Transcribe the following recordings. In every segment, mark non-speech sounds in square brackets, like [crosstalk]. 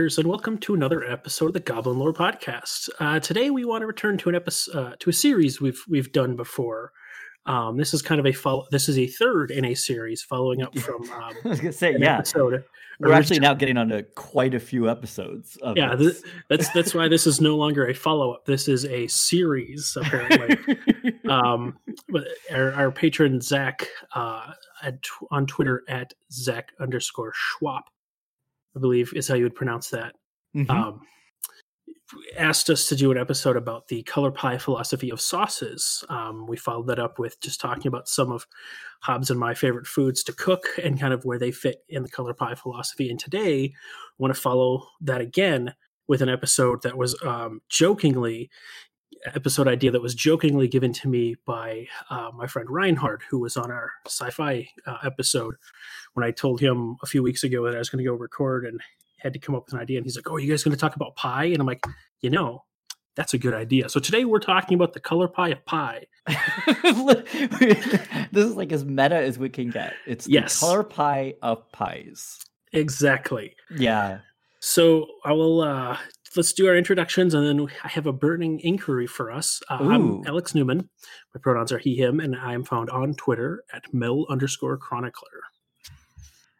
And welcome to another episode of the Goblin Lore Podcast. Uh, today, we want to return to an episode uh, to a series we've we've done before. Um, this is kind of a follow. This is a third in a series, following up [laughs] from. Um, I was gonna say, yeah. Episode. We're actually now getting onto quite a few episodes. yeah, th- that's that's why this is no longer a follow up. This is a series, apparently. [laughs] um, but our, our patron Zach uh, at, on Twitter at Zach underscore Schwab I believe is how you would pronounce that, mm-hmm. um, asked us to do an episode about the color pie philosophy of sauces. Um, we followed that up with just talking about some of Hobbs and my favorite foods to cook and kind of where they fit in the color pie philosophy. And today, I want to follow that again with an episode that was um, jokingly episode idea that was jokingly given to me by uh, my friend Reinhard, who was on our sci-fi uh, episode. When I told him a few weeks ago that I was going to go record and had to come up with an idea, and he's like, "Oh, you guys going to talk about pie?" And I'm like, "You know, that's a good idea." So today we're talking about the color pie of pie. [laughs] this is like as meta as we can get. It's the yes. color pie of pies. Exactly. Yeah. So I will uh, let's do our introductions, and then I have a burning inquiry for us. Uh, I'm Alex Newman. My pronouns are he, him, and I am found on Twitter at Mel underscore Chronicler.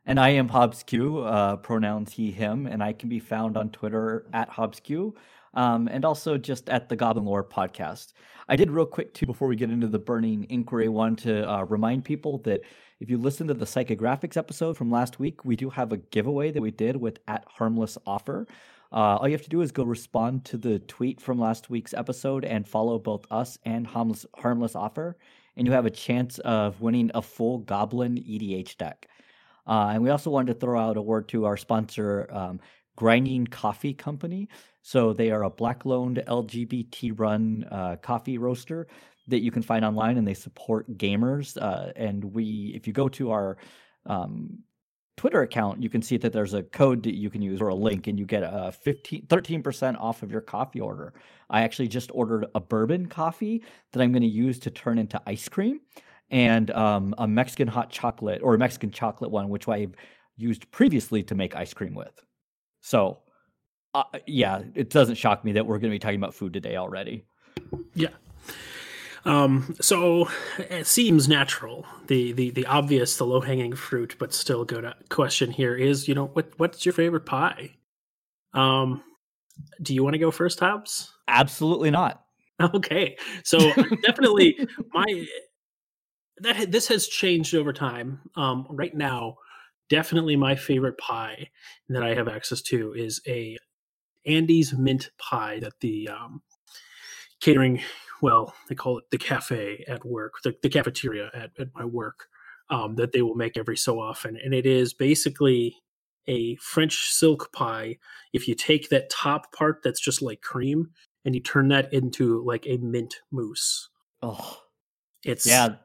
And I am Hobbs Q, uh, pronouns he, him, and I can be found on Twitter at Hobbs Q, um, and also just at the Goblin Lore podcast. I did real quick too before we get into the burning inquiry. One to uh, remind people that if you listen to the psychographics episode from last week, we do have a giveaway that we did with at Harmless Offer. Uh, all you have to do is go respond to the tweet from last week's episode and follow both us and Harmless, Harmless Offer, and you have a chance of winning a full Goblin EDH deck. Uh, and we also wanted to throw out a word to our sponsor, um, Grinding Coffee Company. So they are a black loaned LGBT run uh, coffee roaster that you can find online, and they support gamers. Uh, and we, if you go to our um, Twitter account, you can see that there's a code that you can use or a link, and you get a 15, 13% off of your coffee order. I actually just ordered a bourbon coffee that I'm going to use to turn into ice cream, and um, a Mexican hot chocolate or a Mexican chocolate one, which I've used previously to make ice cream with. So, uh, yeah, it doesn't shock me that we're going to be talking about food today already. Yeah, um, so it seems natural. The the the obvious, the low hanging fruit, but still good uh, question here is, you know, what what's your favorite pie? Um, do you want to go first, Hobbs? Absolutely not. [laughs] Okay, so definitely my that this has changed over time. Um, right now, definitely my favorite pie that I have access to is a Andes mint pie that the um, catering well, they call it the cafe at work, the, the cafeteria at, at my work, um, that they will make every so often. And it is basically a French silk pie. If you take that top part that's just like cream and you turn that into like a mint mousse. Oh, it's yeah,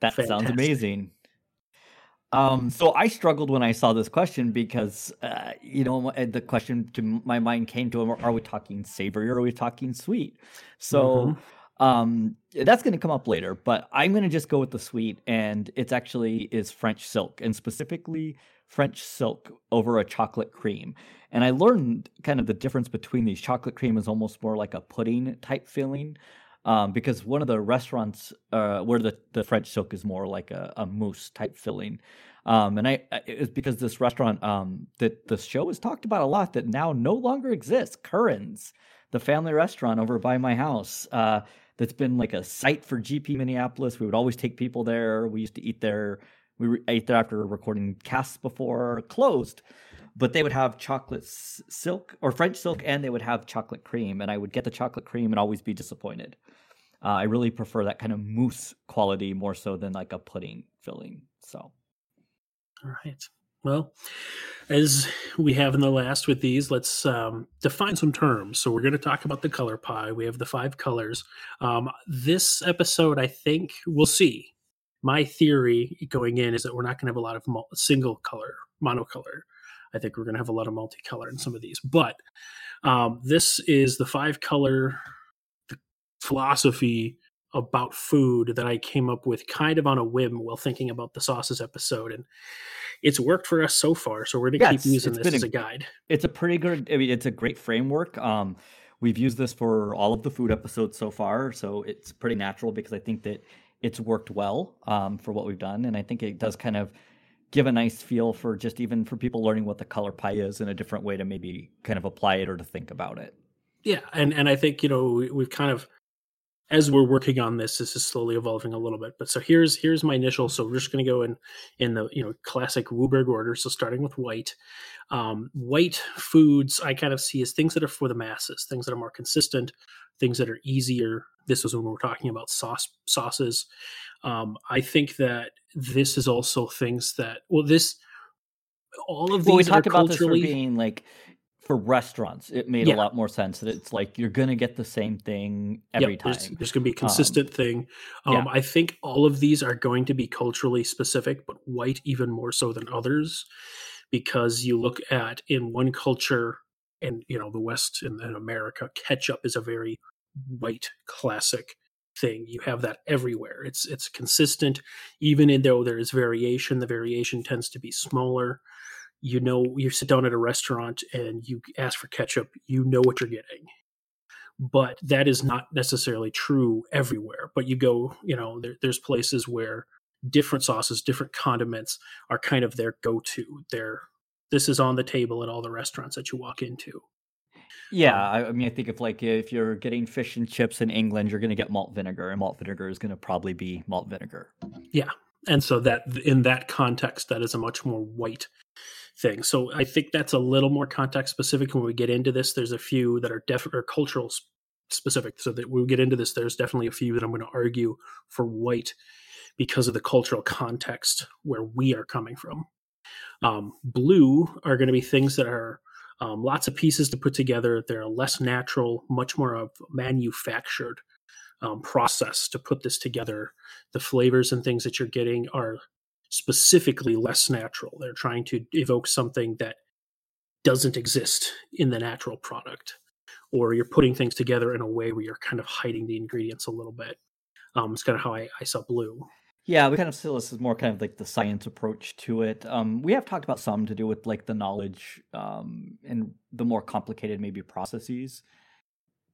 that fantastic. sounds amazing. Um, so I struggled when I saw this question because, uh, you know, the question to my mind came to: Are we talking savory or are we talking sweet? So. Mm-hmm um, that's going to come up later, but I'm going to just go with the sweet, and it's actually is French silk, and specifically French silk over a chocolate cream. And I learned kind of the difference between these. Chocolate cream is almost more like a pudding type feeling, um, because one of the restaurants uh, where the, the French silk is more like a, a mousse type filling. Um, and I it's because this restaurant um, that the show has talked about a lot that now no longer exists. Curran's, the family restaurant over by my house. Uh, that's been like a site for GP Minneapolis. We would always take people there. We used to eat there. We re- ate there after recording casts before closed, but they would have chocolate s- silk or French silk, and they would have chocolate cream. And I would get the chocolate cream and always be disappointed. Uh, I really prefer that kind of mousse quality more so than like a pudding filling. So, all right. Well, as we have in the last with these, let's um, define some terms. So we're going to talk about the color pie. We have the five colors. Um, this episode, I think we'll see. My theory going in is that we're not going to have a lot of single color, monocolor. I think we're going to have a lot of multicolor in some of these. But um, this is the five color philosophy about food that I came up with kind of on a whim while thinking about the sauces episode, and it's worked for us so far. So we're gonna Yeah, keep using this been as a a guide. it's a pretty good I mean it's a great framework. Um we've used this for all of the food episodes so far, so it's pretty natural because I think that it's worked well um for what we've done and I think it does kind of give a nice feel for just even for people learning what the color pie is in a different way to maybe kind of apply it or to think about it. Yeah, and and I think you know we, we've kind of as we're working on this, this is slowly evolving a little bit. But so here's here's my initial. So we're just going to go in in the you know classic WUBRG order. So starting with white, um, white foods I kind of see as things that are for the masses, things that are more consistent, things that are easier. This was when we were talking about sauce sauces. Um, I think that this is also things that well this all of Well, we these are talked about this for culturally being like for restaurants, it made Yeah. a lot more sense that it's like you're gonna get the same thing every Yep, there's, time. there's going to be a Um, consistent thing. yeah. Um, I think all of these are going to be culturally specific, but white even more so than others, because you look at in one culture, and you know the West and in America, ketchup is a very white classic thing. You have that everywhere. It's it's consistent, even in though there is variation. The variation tends to be smaller. You know, you sit down at a restaurant and you ask for ketchup. You know what you're getting but that is not necessarily true everywhere but you go you know there, there's places where different sauces different condiments are kind of their go-to they're this is on the table at all the restaurants that you walk into Yeah, um, I, mean, I think if like if you're getting fish and chips in England, you're gonna get malt vinegar, and malt vinegar is gonna probably be malt vinegar. Yeah. And so that in that context that is a much more white thing. So i think that's a little more context specific when we get into this. There's a few that are definitely cultural specific. So that we get into this there's definitely a few that i'm going to argue for white because of the cultural context where we are coming from. Um, blue are going to be things that are um, lots of pieces to put together. They're less natural much more of manufactured um, process to put this together. The flavors and things that you're getting are specifically less natural. They're trying to evoke something that doesn't exist in the natural product, or you're putting things together in a way where you're kind of hiding the ingredients a little bit. Um, it's kind of how I, I saw blue. Yeah, we kind of feel this is more kind of like the science approach to it. Um, we have talked about some to do with like the knowledge um, and the more complicated maybe processes.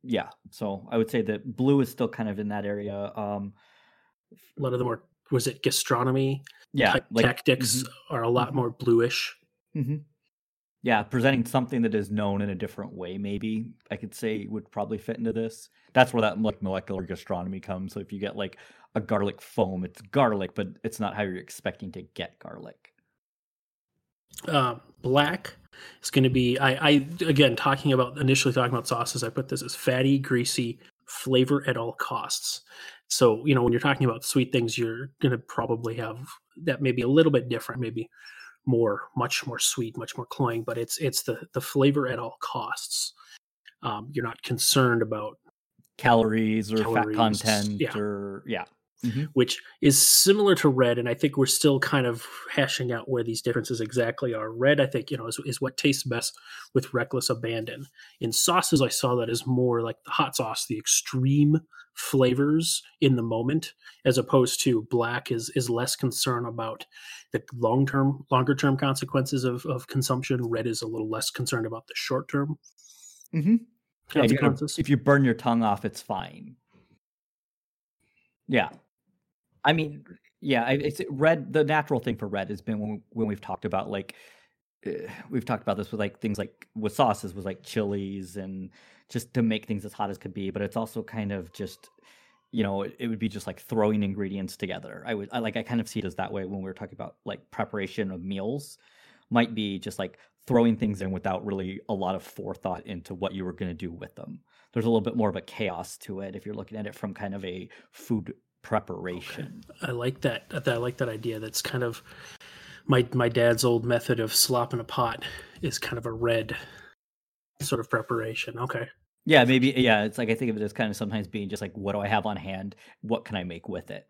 Yeah, so I would say that blue is still kind of in that area. Um, A lot of them are, was it gastronomy yeah, like tactics are a lot more bluish. hmm Yeah, presenting something that is known in a different way, maybe I could say would probably fit into this. That's where that like molecular gastronomy comes. So if you get like a garlic foam, it's garlic, but it's not how you're expecting to get garlic. uh, black is going to be I, I again talking about initially talking about sauces i put this as fatty greasy flavor at all costs so you know when you're talking about sweet things you're going to probably have that may be a little bit different maybe more much more sweet much more cloying but it's it's the the flavor at all costs um, you're not concerned about Calories or fat content yeah. or yeah. Mhm. which is similar to red and i think we're still kind of hashing out where these differences exactly are red i think you know is, is what tastes best with reckless abandon in sauces i saw that as more like the hot sauce the extreme flavors in the moment as opposed to black is is less concern about the long term longer term consequences of, of consumption red is a little less concerned about the short term Mhm. Yeah, if, you if you burn your tongue off, it's fine. Yeah, I mean, yeah, it's red. The natural thing for red has been when, when we've talked about like uh, we've talked about this with like things like with sauces with like chilies and just to make things as hot as could be. But it's also kind of just you know it, would be just like throwing ingredients together. I would I like I kind of see it as that way when we were talking about like preparation of meals might be just like throwing things in without really a lot of forethought into what you were going to do with them. There's a little bit more of a chaos to it if you're looking at it from kind of a food preparation. I like that. that- I like that idea. That's kind of my my dad's old method of slopping a pot is kind of a red sort of preparation. Okay. Yeah, maybe. Yeah, it's like I think of it as kind of sometimes being just like, what do I have on hand? What can I make with it?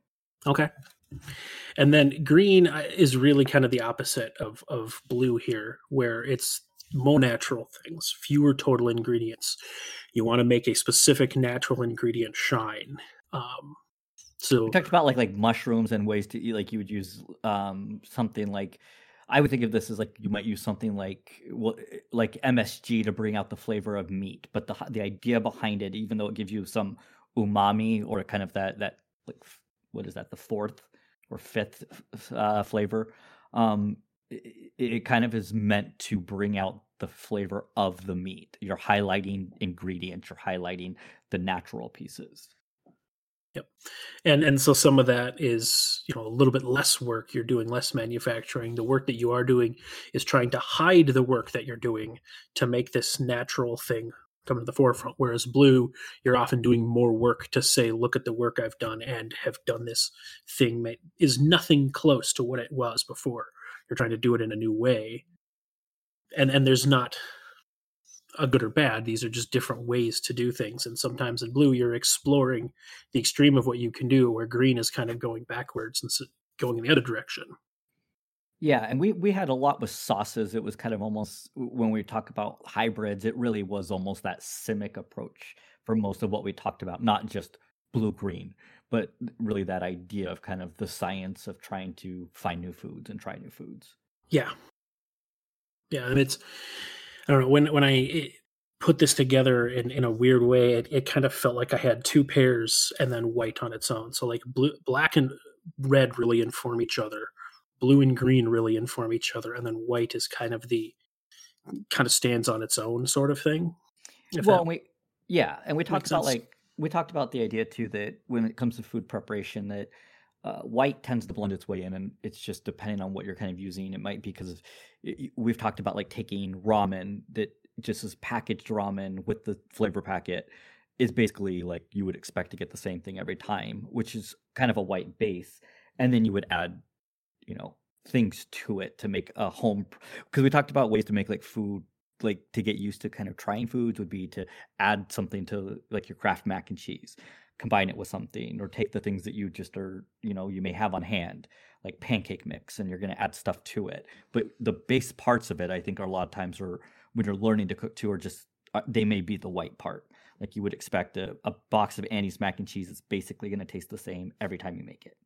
Okay. And then green uh, is really kind of the opposite of of blue here, where it's more natural things, fewer total ingredients. You want to make a specific natural ingredient shine. Um, So we talked about like like mushrooms and ways to eat. Like you would use um, something like I would think of this as like you might use something like like MSG to bring out the flavor of meat, but the the idea behind it, even though it gives you some umami or kind of that that like what is that the fourth or fifth uh, flavor, um, it, it kind of is meant to bring out the flavor of the meat. You're highlighting ingredients. You're highlighting the natural pieces. Yep. And and so some of that is, you know, a little bit less work. You're doing less manufacturing. The work that you are doing is trying to hide the work that you're doing to make this natural thing come to the forefront. Whereas blue, you're often doing more work to say, look at the work I've done and have done this thing that is nothing close to what it was before. You're trying to do it in a new way. And and there's not a good or bad. These are just different ways to do things. And sometimes in blue, you're exploring the extreme of what you can do, where green is kind of going backwards and going in the other direction. Yeah, and we we had a lot with sauces. It was kind of almost when we talk about hybrids, it really was almost that Simic approach for most of what we talked about, not just blue green, but really that idea of kind of the science of trying to find new foods and try new foods. Yeah. Yeah, and it's I don't know when when I eh, put this together in, in a weird way, it, it kind of felt like I had two pairs and then white on its own. So like blue, black and red really inform each other, blue and green really inform each other, and then white is kind of the kind of stands on its own sort of thing. Well, we yeah, and we talked about sense. like we talked about the idea too that when it comes to food preparation that uh, white tends to blend its way in, and it's just depending on what you're kind of using. It might be because we've talked about like taking ramen that just is packaged ramen with the flavor packet is basically like you would expect to get the same thing every time, which is kind of a white base, and then you would add, you know, things to it to make a home. Because we talked about ways to make like food like to get used to kind of trying foods would be to add something to like your Kraft mac and cheese combine it with something or take the things that you just are you know you may have on hand like pancake mix and you're going to add stuff to it. But the base parts of it i think are a lot of times are when you're learning to cook too are just uh, they may be the white part. Like you would expect a, a box of annie's mac and cheese is basically going to taste the same every time you make it.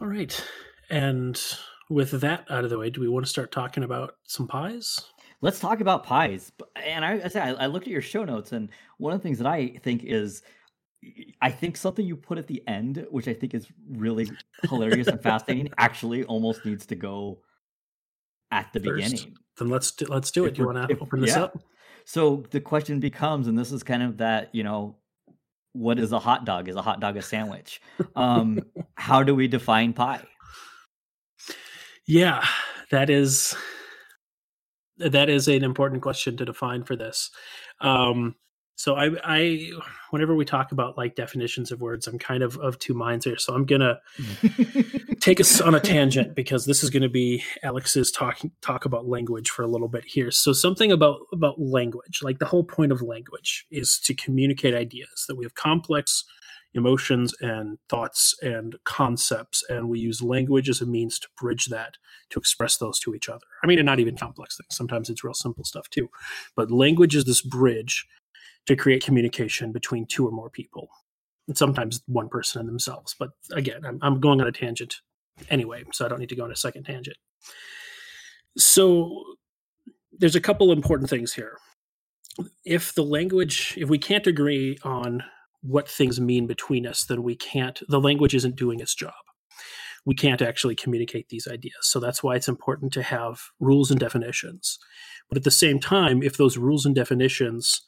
All right. And with that out of the way do we want to start talking about some pies let's talk about pies. And I, I say I, I looked at your show notes, and one of the things that I think is I think something you put at the end, which I think is really hilarious and fascinating, [laughs] actually almost needs to go at the First. beginning. Then let's do, let's do it. do you want to open this yeah. up? So the question becomes, and this is kind of that, you know, what is a hot dog? Is a hot dog a sandwich? Um, how do we define pie? [laughs] Yeah, that is that is an important question to define for this. Um, so I, I, whenever we talk about like definitions of words, I'm kind of of two minds here. So I'm gonna take us on a [laughs] tangent because this is going to be Alex's talking talk about language for a little bit here. So something about about language, like the whole point of language is to communicate ideas. That we have complex emotions and thoughts and concepts and we use language as a means to bridge that to express those to each other. I mean and not even complex things. Sometimes it's real simple stuff too. But language is this bridge to create communication between two or more people. And sometimes one person and themselves. But again i'm, I'm going on a tangent anyway so i don't need to go on a second tangent. So there's a couple important things here. If the language if we can't agree on what things mean between us, then we can't, the language isn't doing its job. We can't actually communicate these ideas. So that's why it's important to have rules and definitions. But at the same time, if those rules and definitions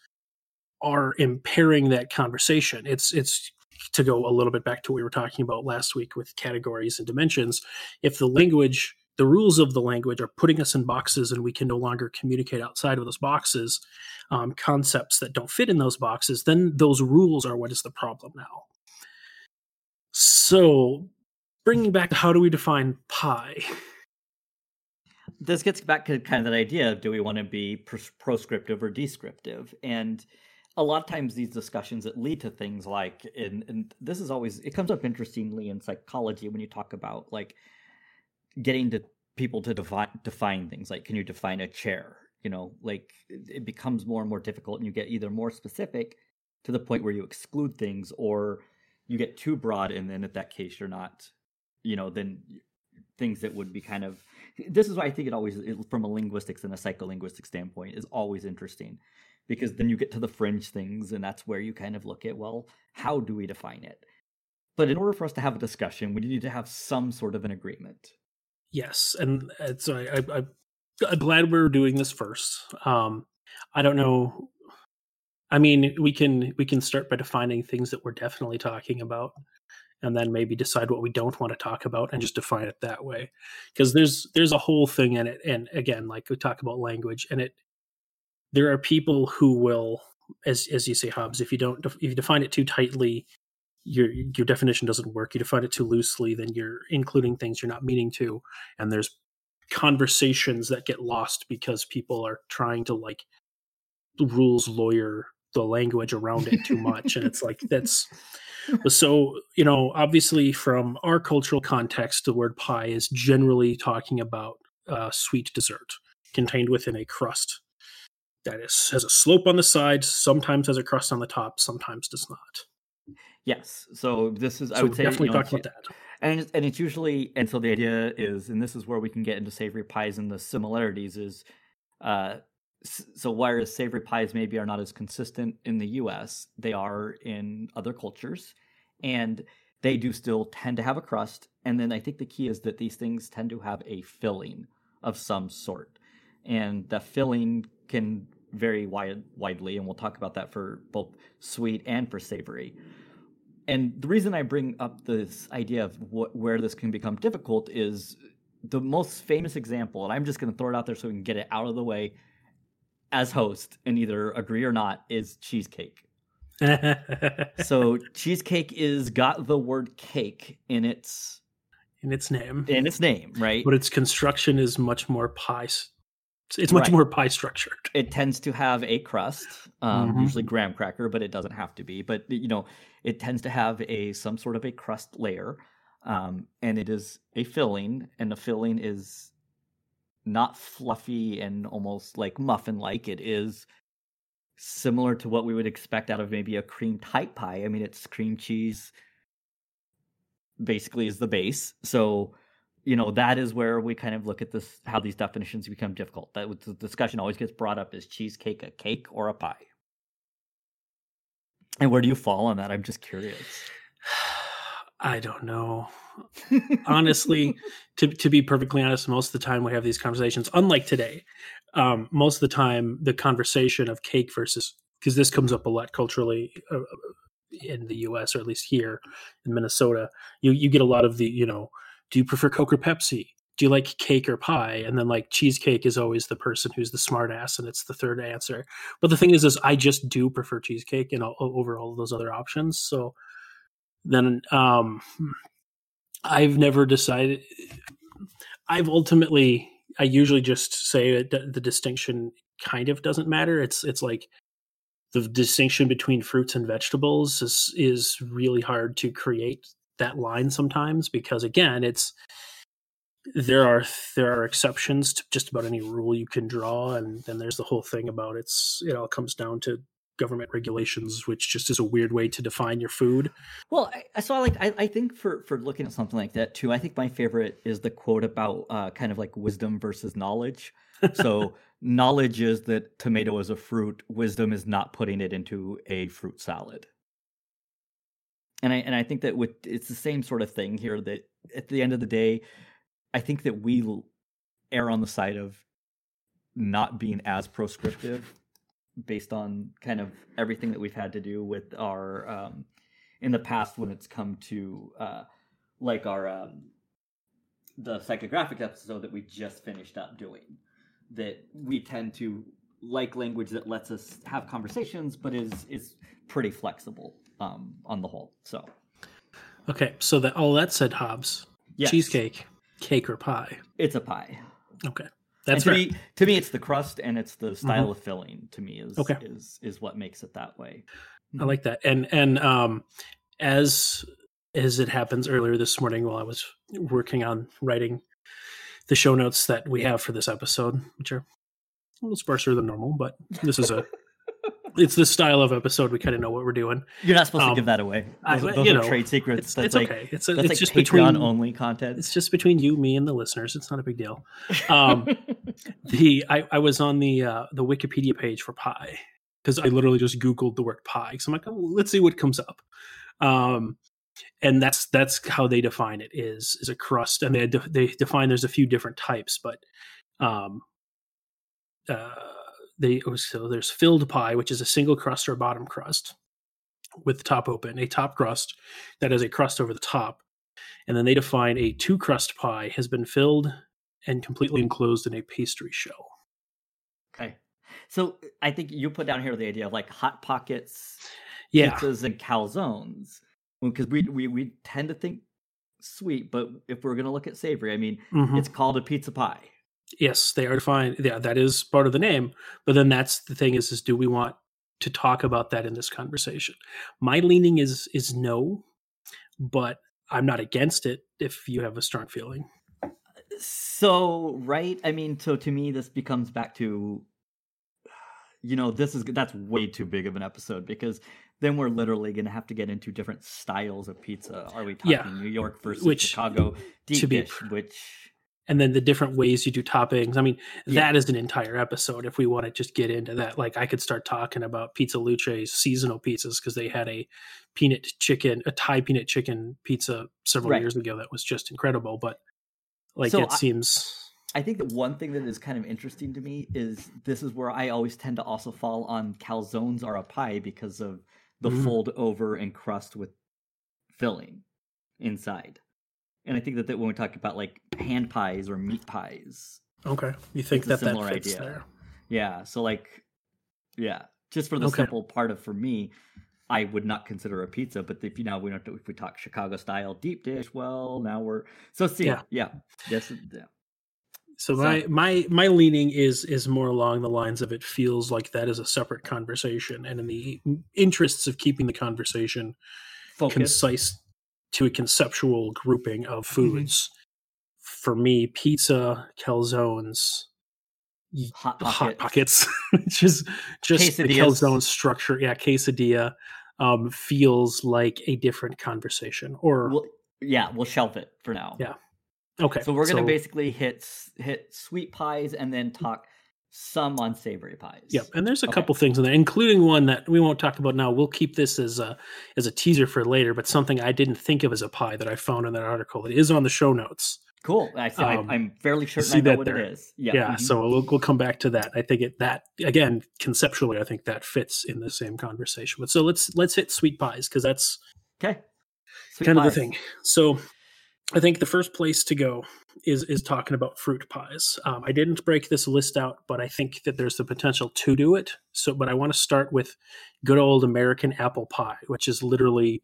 are impairing that conversation, it's, it's, to go a little bit back to what we were talking about last week with categories and dimensions, if the language the rules of the language are putting us in boxes and we can no longer communicate outside of those boxes um, concepts that don't fit in those boxes then those rules are what is the problem now. So bringing back to how do we define pi? This gets back to kind of that idea of do we want to be proscriptive or descriptive? And a lot of times these discussions that lead to things like and, and this is always it comes up interestingly in psychology when you talk about like getting to people to define define things like can you define a chair? You know like it becomes more and more difficult and you get either more specific to the point where you exclude things or you get too broad and then at that case you're not you know then things that would be kind of this is why i think it always from a linguistics and a psycholinguistic standpoint is always interesting because then you get to the fringe things and that's where you kind of look at well how do we define it? But in order for us to have a discussion we need to have some sort of an agreement yes and so I, I, i'm glad we're doing this first. Um i don't know i mean we can we can start by defining things that we're definitely talking about and then maybe decide what we don't want to talk about and just define it that way. Because there's there's a whole thing in it and again like we talk about language and it there are people who will as as you say hobbs if you don't if you define it too tightly your your definition doesn't work. You define it too loosely then you're including things you're not meaning to and there's conversations that get lost because people are trying to like rules lawyer the language around it too much and it's like that's [laughs] so you know obviously from our cultural context the word pie is generally talking about uh, sweet dessert contained within a crust that is has a slope on the sides sometimes has a crust on the top sometimes does not yes so this is so i would say definitely you know, talk about that. and it's, and it's usually and so the idea is and this is where we can get into savory pies and the similarities is uh so whereas savory pies maybe are not as consistent in the US they are in other cultures and they do still tend to have a crust and then I think the key is that these things tend to have a filling of some sort and the filling can vary wide, widely and we'll talk about that for both sweet and for savory and the reason I bring up this idea of wh- where this can become difficult is the most famous example, and I'm just going to throw it out there so we can get it out of the way as host and either agree or not, is cheesecake. [laughs] so cheesecake is got the word cake in its in its name in its name, right? but its construction is much more pie it's much Right. more pie structured it tends to have a crust, um, Mhm. usually graham cracker, but it doesn't have to be. But you know, it tends to have a some sort of a crust layer, um, and it is a filling, and the filling is not fluffy and almost like muffin like. It is similar to what we would expect out of maybe a cream type pie. I mean, it's cream cheese basically is the base. So you know that is where we kind of look at this how these definitions become difficult. That the discussion always gets brought up is cheesecake a cake or a pie? And where do you fall on that? I'm just curious. [sighs] I don't know. [laughs] Honestly to, to be perfectly honest most of the time we have these conversations unlike today um, most of the time the conversation of cake versus because this comes up a lot culturally uh, in the us or at least here in minnesota you, you get a lot of the you know do you prefer coke or pepsi do you like cake or pie and then like cheesecake is always the person who's the smart ass and it's the third answer but the thing is is i just do prefer cheesecake and all, over all those other options so then um I've never decided. I've ultimately, I usually just say that the distinction kind of doesn't matter. It's it's like the distinction between fruits and vegetables is is really hard to create that line sometimes because again, it's there are there are exceptions to just about any rule you can draw, and then there's the whole thing about it's it all comes down to government regulations, which just is a weird way to define your food. well I, so i like I, I think for for looking at something like that too i think my favorite is the quote about uh, kind of like wisdom versus knowledge [laughs] so knowledge is that tomato is a fruit wisdom is not putting it into a fruit salad and i and i think that with it's the same sort of thing here that at the end of the day i think that we err on the side of not being as proscriptive based on kind of everything that we've had to do with our um in the past when it's come to uh like our um the psychographic episode that we just finished up doing that we tend to like language that lets us have conversations but is is pretty flexible um on the whole so Okay, so that all that said, Hobbs, yes, cheesecake, cake or pie. it's a pie Okay, That's to fair. Mm-hmm. me to me it's the crust and it's the style of filling to me is Okay. is is what makes it that way I like that. And and um, as as it happens earlier this morning while I was working on writing the show notes that we have for this episode, which are a little sparser than normal, but this is a [laughs] it's the style of episode we kind of know what we're doing. You're not supposed Um, to give that away. I- Those, you those are know, trade secrets. It's, that's it's like okay. It's a, it's like just Patreon between only content. It's just between you, me, and the listeners. It's not a big deal. Um, [laughs] the I, I was on the uh, the Wikipedia page for pie because I literally just Googled the word pie. So I'm like, oh, let's see what comes up. Um, and that's that's how they define it is is a crust, and they de- they define there's a few different types, but um, uh, they oh, so there's filled pie, which is a single crust or a bottom crust with the top open, a top crust that is a crust over the top, and then they define a two crust pie has been filled and completely enclosed in a pastry shell. okay. So I think you put down here the idea of like hot pockets, Yeah, pizzas, and calzones. Because we, we we tend to think sweet, but if we're gonna look at savory, I mean, mhm. it's called a pizza pie. Yes, they are defined. Yeah, that is part of the name. But then that's the thing is, is do we want to talk about that in this conversation? My leaning is is no, but I'm not against it if you have a strong feeling. So right, I mean, so to me, this becomes back to, you know, this is that's way too big of an episode because then we're literally going to have to get into different styles of pizza. Are we talking Yeah. New York versus Which, Chicago deep be- dish? Which and then the different ways you do toppings. I mean, Yeah. that is an entire episode if we want to just get into that. Like I could start talking about Pizza Luce's seasonal pizzas because they had a peanut chicken, a Thai peanut chicken pizza several Right. years ago that was just incredible. But like So it I- seems I think that one thing that is kind of interesting to me is this is where I always tend to also fall on calzones are a pie because of the Mm. fold over and crust with filling inside. And I think that, that when we talk about like hand pies or meat pies, okay. You think that that similar fits idea. there? yeah. So like, yeah, just for the Okay. simple part of for me, I would not consider a pizza. But if you know we don't if we talk Chicago style deep dish, well now we're so see Yeah. yeah yes yeah. So So- my my my leaning is is more along the lines of it feels like that is a separate conversation, and in the interests of keeping the conversation focus. concise to a conceptual grouping of foods. For me, pizza, calzones, Hot hot pockets. [laughs] just just the calzone structure. Yeah, quesadilla um, feels like a different conversation. Or We'll, yeah, we'll shelve it for now. Yeah. okay, So we're gonna basically hit hit sweet pies and then talk some unsavory pies. Yep, and there's a Okay. couple things in there, including one that we won't talk about now. We'll keep this as a as a teaser for later, but something I didn't think of as a pie that I found in that article. It is on the show notes. Cool. I, see, Um, I, I'm fairly certain see I know that what there. it is. Yeah. Yeah, mhm. so we'll we'll come back to that. I think it that again conceptually, I think that fits in the same conversation. But so let's let's hit sweet pies because that's okay. Sweet kind of the thing. So I think the first place to go is is talking about fruit pies. Um, I didn't break this list out, but I think that there's the potential to do it. So, but I want to start with good old American apple pie, which is literally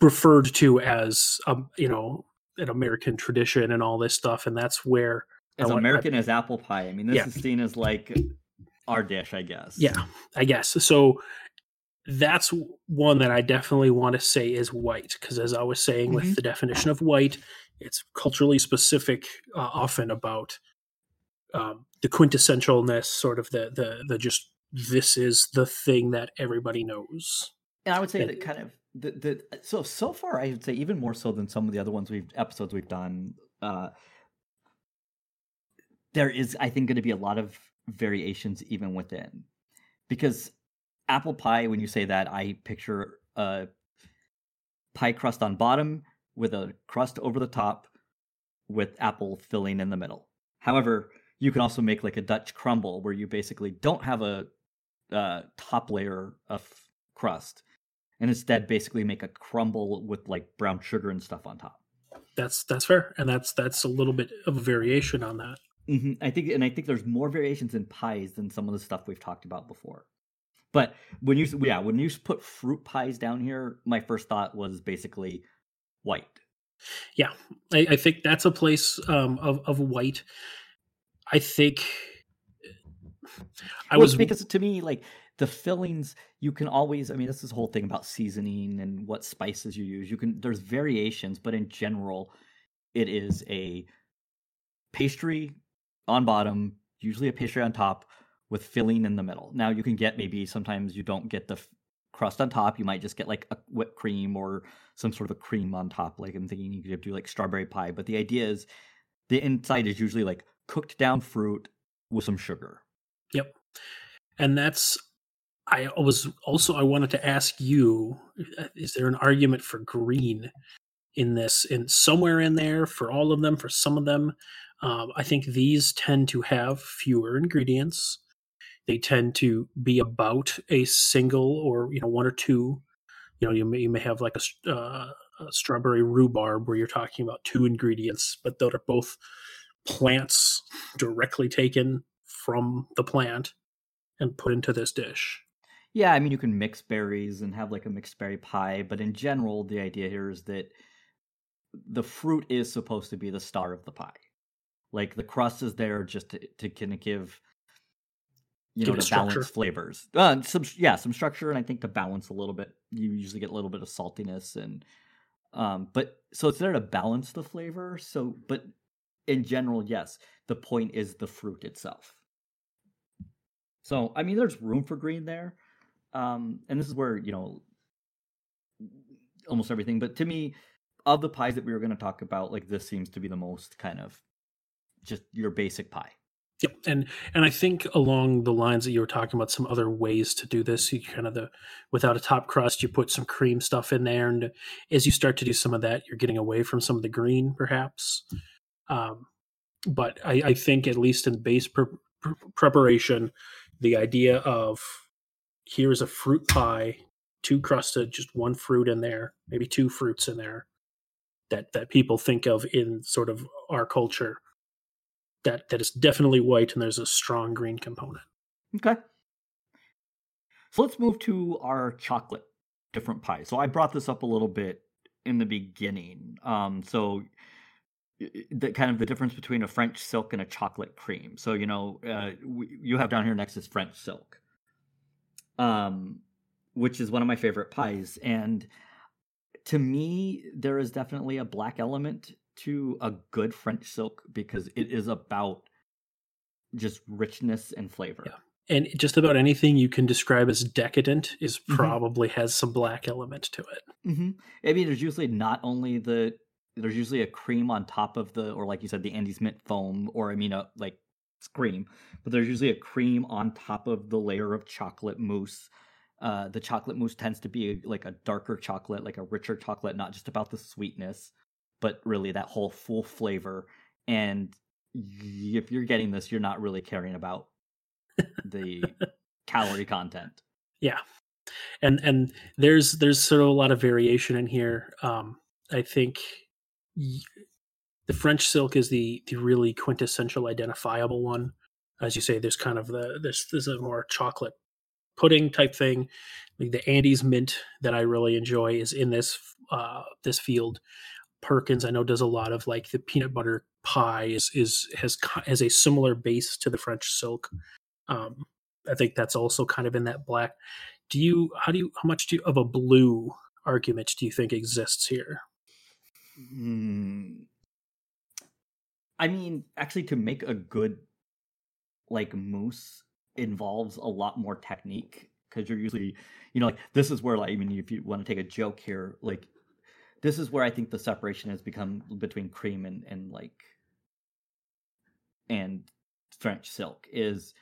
referred to as um, you know an American tradition and all this stuff, and that's where As want- I- American as apple pie. I mean, this Yeah. is seen as like our dish, I guess. Yeah, I guess. So that's one that I definitely want to say is white because, as I was saying Mhm. with the definition of white, it's culturally specific, uh, often about um, the quintessentialness, sort of the the the just this is the thing that everybody knows. And I would say Yeah. that kind of the, the so so far I would say even more so than some of the other ones we've episodes we've done. Uh, there is I think going to be a lot of variations even within because apple pie when you say that I picture a pie crust on bottom with a crust over the top with apple filling in the middle. However, you can also make like a Dutch crumble where you basically don't have a uh, top layer of crust and instead basically make a crumble with like brown sugar and stuff on top. That's that's fair, and that's that's a little bit of a variation on that. hmm I think, and I think there's more variations in pies than some of the stuff we've talked about before. But when you, yeah, when you put fruit pies down here, my first thought was basically white. Yeah, I, I think that's a place um, of of white. I think I Well, was because to me, like the fillings, you can always. I mean, this is the whole thing about seasoning and what spices you use. You can there's variations, but in general, it is a pastry on bottom, usually a pastry on top, with filling in the middle. Now you can get maybe sometimes you don't get the f- crust on top. You might just get like a whipped cream or some sort of a cream on top. Like I'm thinking you could do like strawberry pie. But the idea is the inside is usually like cooked down fruit with some sugar. Yep. And that's I was also I wanted to ask you uh, is there an argument for green in this in somewhere in there for all of them for some of them um, I think these tend to have fewer ingredients they tend to be about a single or you know one or two you know you may, you may have like a, uh, a strawberry rhubarb where you're talking about two ingredients but those are both plants directly taken from the plant and put into this dish Yeah, I mean you can mix berries and have like a mixed berry pie, but in general the idea here is that the fruit is supposed to be the star of the pie. Like the crust is there just to, to kind of give you Give know to structure. balance flavors. Uh, some yeah, some structure, and I think to balance a little bit, you usually get a little bit of saltiness and um, but so it's there to balance the flavor. So, but in general, yes, the point is the fruit itself. So, I mean, there's room for green there, um, and this is where you know almost everything. But to me, of the pies that we were going to talk about, like this seems to be the most kind of just your basic pie. Yep, and and I think along the lines that you were talking about, some other ways to do this, you kind of the without a top crust, you put some cream stuff in there, and as you start to do some of that, you're getting away from some of the green, perhaps. Um, but I, I think at least in base pre- pre- preparation, the idea of here's a fruit pie, two crusted, just one fruit in there, maybe two fruits in there, that that people think of in sort of our culture that that is definitely white and there's a strong green component. Okay. So let's move to our chocolate different pies. So I brought this up a little bit in the beginning. Um, so the kind of the difference between a French silk and a chocolate cream. So you know, uh, we, you have down here next is French silk, um, which is one of my favorite pies. And to me, there is definitely a black element to a good French silk because it is about just richness and flavor. Yeah. And just about anything you can describe as decadent is Mhm. probably has some black element to it. hmm I mean, there's usually not only the there's usually a cream on top of the, or like you said, the Andes mint foam, or I mean, a like cream, but there's usually a cream on top of the layer of chocolate mousse. Uh, the chocolate mousse tends to be like a darker chocolate, like a richer chocolate, not just about the sweetness, but really that whole full flavor. And if you're getting this, you're not really caring about the calorie content. Yeah. And and there's there's sort of a lot of variation in here. Um, I think y- the French silk is the the really quintessential identifiable one. As you say, there's kind of the this this is a more chocolate pudding type thing. Like the Andes mint that I really enjoy is in this uh, this field. Perkins, I know, does a lot of like the peanut butter pie is is has has a similar base to the French silk. Um, I think that's also kind of in that black. Do you how do you how much do you, of a blue argument do you think exists here? Hmm. I mean, actually, to make a good like mousse involves a lot more technique because you're usually, you know, like this is where, like, I mean, if you want to take a joke here, like, this is where I think the separation has become between cream and and like and French silk is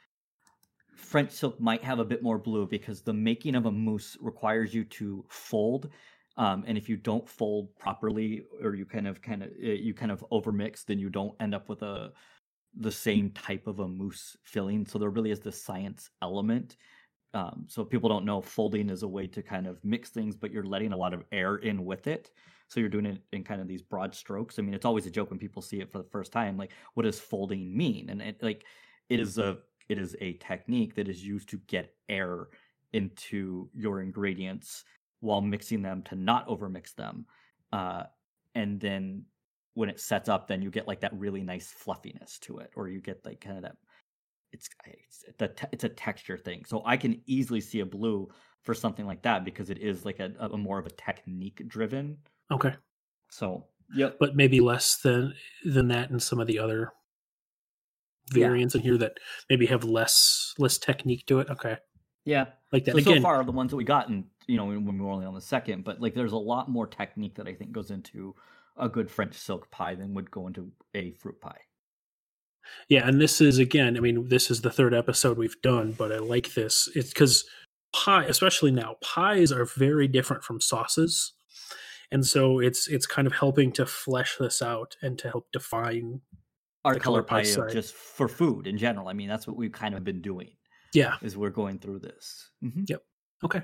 French silk might have a bit more blue because the making of a mousse requires you to fold um, and if you don't fold properly or you kind of kind of you kind of overmix then you don't end up with a the same type of a mousse filling. So there really is this science element um, so people don't know folding is a way to kind of mix things but you're letting a lot of air in with it so you're doing it in kind of these broad strokes i mean it's always a joke when people see it for the first time like what does folding mean and it like it is a it is a technique that is used to get air into your ingredients while mixing them to not overmix them. Uh, and then when it sets up, then you get like that really nice fluffiness to it, or you get like kind of that. It's it's the te- it's a texture thing, so I can easily see a blue for something like that because it is like a, a more of a technique driven. Okay, So yep, but maybe less than than that in some of the other Yeah. variants in here that maybe have less less technique to it. Okay, Yeah. like that So, again. so far, the ones that we got, and you know, when we were only on the second, but like, there's a lot more technique that I think goes into a good French silk pie than would go into a fruit pie. Yeah, and this is again, I mean, this is the third episode we've done, but I like this. It's because pie, especially now, pies are very different from sauces. And so it's it's kind of helping to flesh this out and to help define Our color color pie pie, just for food in general. I mean, that's what we've kind of been doing. yeah. Is we're going through this. Mhm. Okay.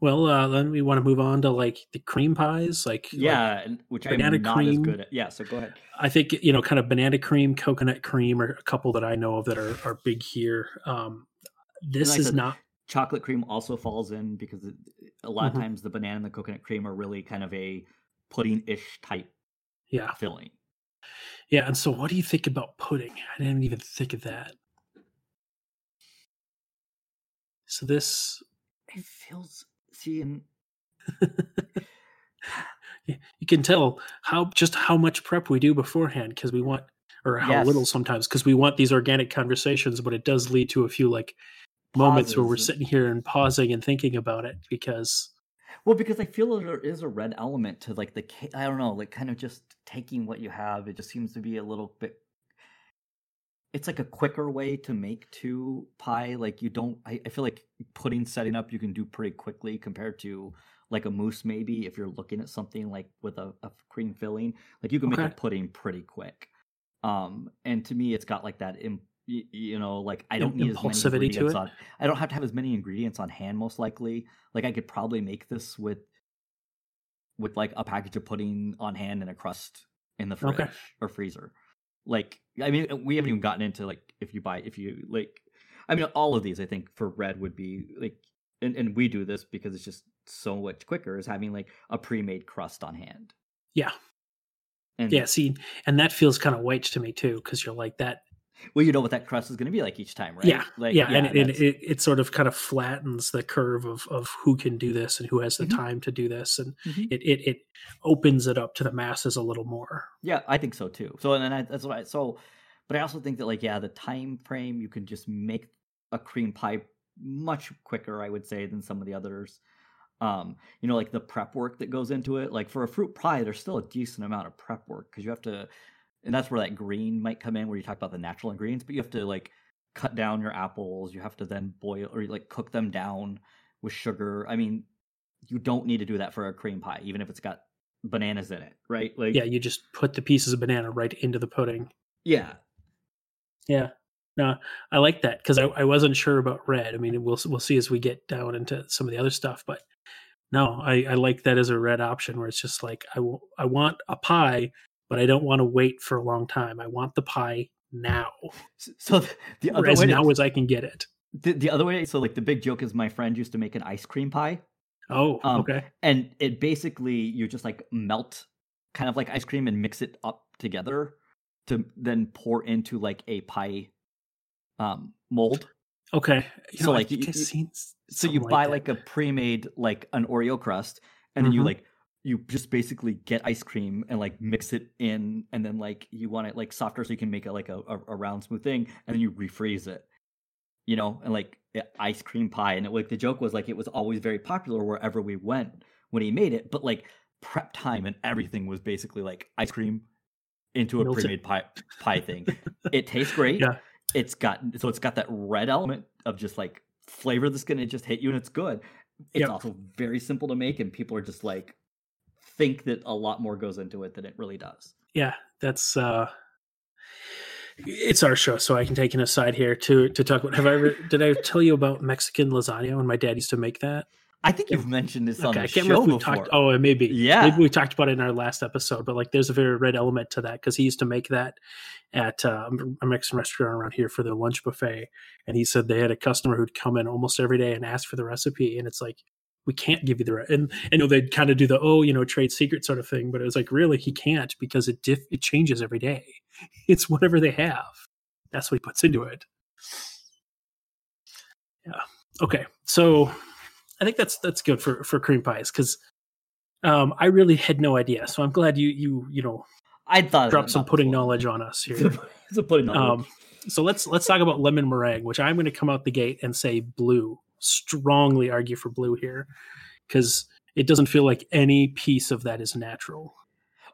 Well, uh then we want to move on to like the cream pies, like like, Yeah, and- which I'm banana not as cream. good at. Yeah, so go ahead. I think you know, kind of banana cream, coconut cream, are a couple that I know of that are are big here. Um, this like is not. Chocolate cream also falls in because it, a lot Mhm. of times the banana and the coconut cream are really kind of a pudding-ish type Yeah, filling. yeah. And so, what do you think about pudding? I didn't even think of that. So this, It feels see and [laughs] you can tell how just how much prep we do beforehand because we want, or how little sometimes because we want these organic conversations, but it does lead to a few like moments where we're sitting here and pausing and thinking about it because Well, because I feel that there is a red element to like the I don't know, like kind of just taking what you have. It just seems to be a little bit. It's like a quicker way to make two pie. Like you don't. I, I feel like pudding setting up you can do pretty quickly compared to like a mousse. Maybe if you're looking at something like with a, a cream filling, like you can make a pudding pretty quick. Um, and to me, it's got like that. Im- y- you know, like I don't need as many ingredients it? on. I don't have to have as many ingredients on hand. Most likely, like I could probably make this with with like a package of pudding on hand and a crust in the fridge Okay. or freezer. Like I mean, uh, we haven't even gotten into like if you buy if you like. I mean, all of these I think for red would be like, and, and we do this because it's just so much quicker is having like a pre-made crust on hand. Yeah. And yeah, see, and that feels kind of white to me too because you're like that well, you know what that crust is going to be like each time, right? Yeah, like, yeah, and, it, and it, it sort of kind of flattens the curve of, of who can do this and who has the Mhm. time to do this, and Mhm. it, it it opens it up to the masses a little more. Yeah, I think so too. So and then I, that's what I so, but I also think that like yeah, the time frame you can just make a cream pie much quicker, I would say, than some of the others. Um, you know, like the prep work that goes into it. Like for a fruit pie, there's still a decent amount of prep work because you have to, and that's where that green might come in, where you talk about the natural ingredients, but you have to like cut down your apples. You have to then boil or like cook them down with sugar. I mean, you don't need to do that for a cream pie, even if it's got bananas in it, right? Like Yeah, you just put the pieces of banana right into the pudding. yeah. Yeah, no, I like that because I, I wasn't sure about red. I mean, we'll we'll see as we get down into some of the other stuff, but no, I, I like that as a red option where it's just like I w- I want a pie, but I don't want to wait for a long time. I want the pie now, So the other as way, now to, as I can get it. the, the other way, so like the big joke is my friend used to make an ice cream pie, Oh, Um, okay. and it basically you just like melt kind of like ice cream and mix it up together to then pour into like a pie um mold. Okay. You So, know, like, you- you- So you buy that. like a pre-made like an Oreo crust, and then you Mhm. like you just basically get ice cream and like mm-hmm. mix it in, and then like you want it like softer so you can make it like a, a, a round smooth thing, and then you refreeze it, you know, and like ice cream pie. And it, like the joke was like it was always very popular wherever we went when he made it, but like prep time and everything was basically like ice cream into a Melted. pre-made pie pie thing. [laughs] it tastes great. Yeah. It's got so it's got that red element of just like flavor that's gonna just hit you and it's good. It's Yep. also very simple to make and people are just like think that a lot more goes into it than it really does. yeah, that's uh it's our show, so I can take an aside here to to talk about. Have I ever did I tell you about Mexican lasagna when my dad used to make that? I think you've mentioned this on Okay, the I can't show remember if we before. talked. Oh, it may be. Yeah. maybe we talked about it in our last episode. But like, there's a very red element to that because he used to make that at uh, a Mexican restaurant around here for their lunch buffet, and he said they had a customer who'd come in almost every day and ask for the recipe, and it's like we can't give you the re-. and I know they'd kind of do the oh you know trade secret sort of thing, but it was like really he can't because it diff- it changes every day. [laughs] It's whatever they have. That's what he puts into it. Yeah. Okay. So I think that's that's good for for cream pies because um, I really had no idea. So I'm glad you you you know I thought dropped some pudding one. knowledge on us [laughs] here. So put it Um, so let's let's talk about lemon meringue, which I'm going to come out the gate and say blue. Strongly argue for blue here because it doesn't feel like any piece of that is natural.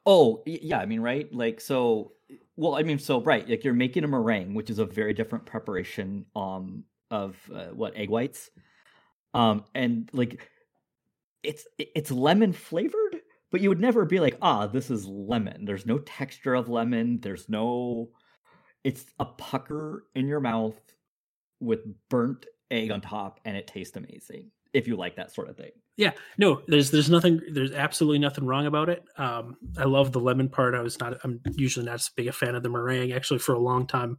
Oh, yeah. I mean, right? Like, so, well, I mean, so, right. Like, you're making a meringue, which is a very different preparation um, of uh, what egg whites, um, and like, it's it's lemon flavored, but you would never be like, ah, this is lemon. There's no texture of lemon. There's no. It's a pucker in your mouth with burnt egg on top, and it tastes amazing if you like that sort of thing. Yeah, no, there's there's nothing there's absolutely nothing wrong about it. Um, I love the lemon part. I was not I'm usually not as big a fan of the meringue. Actually, for a long time,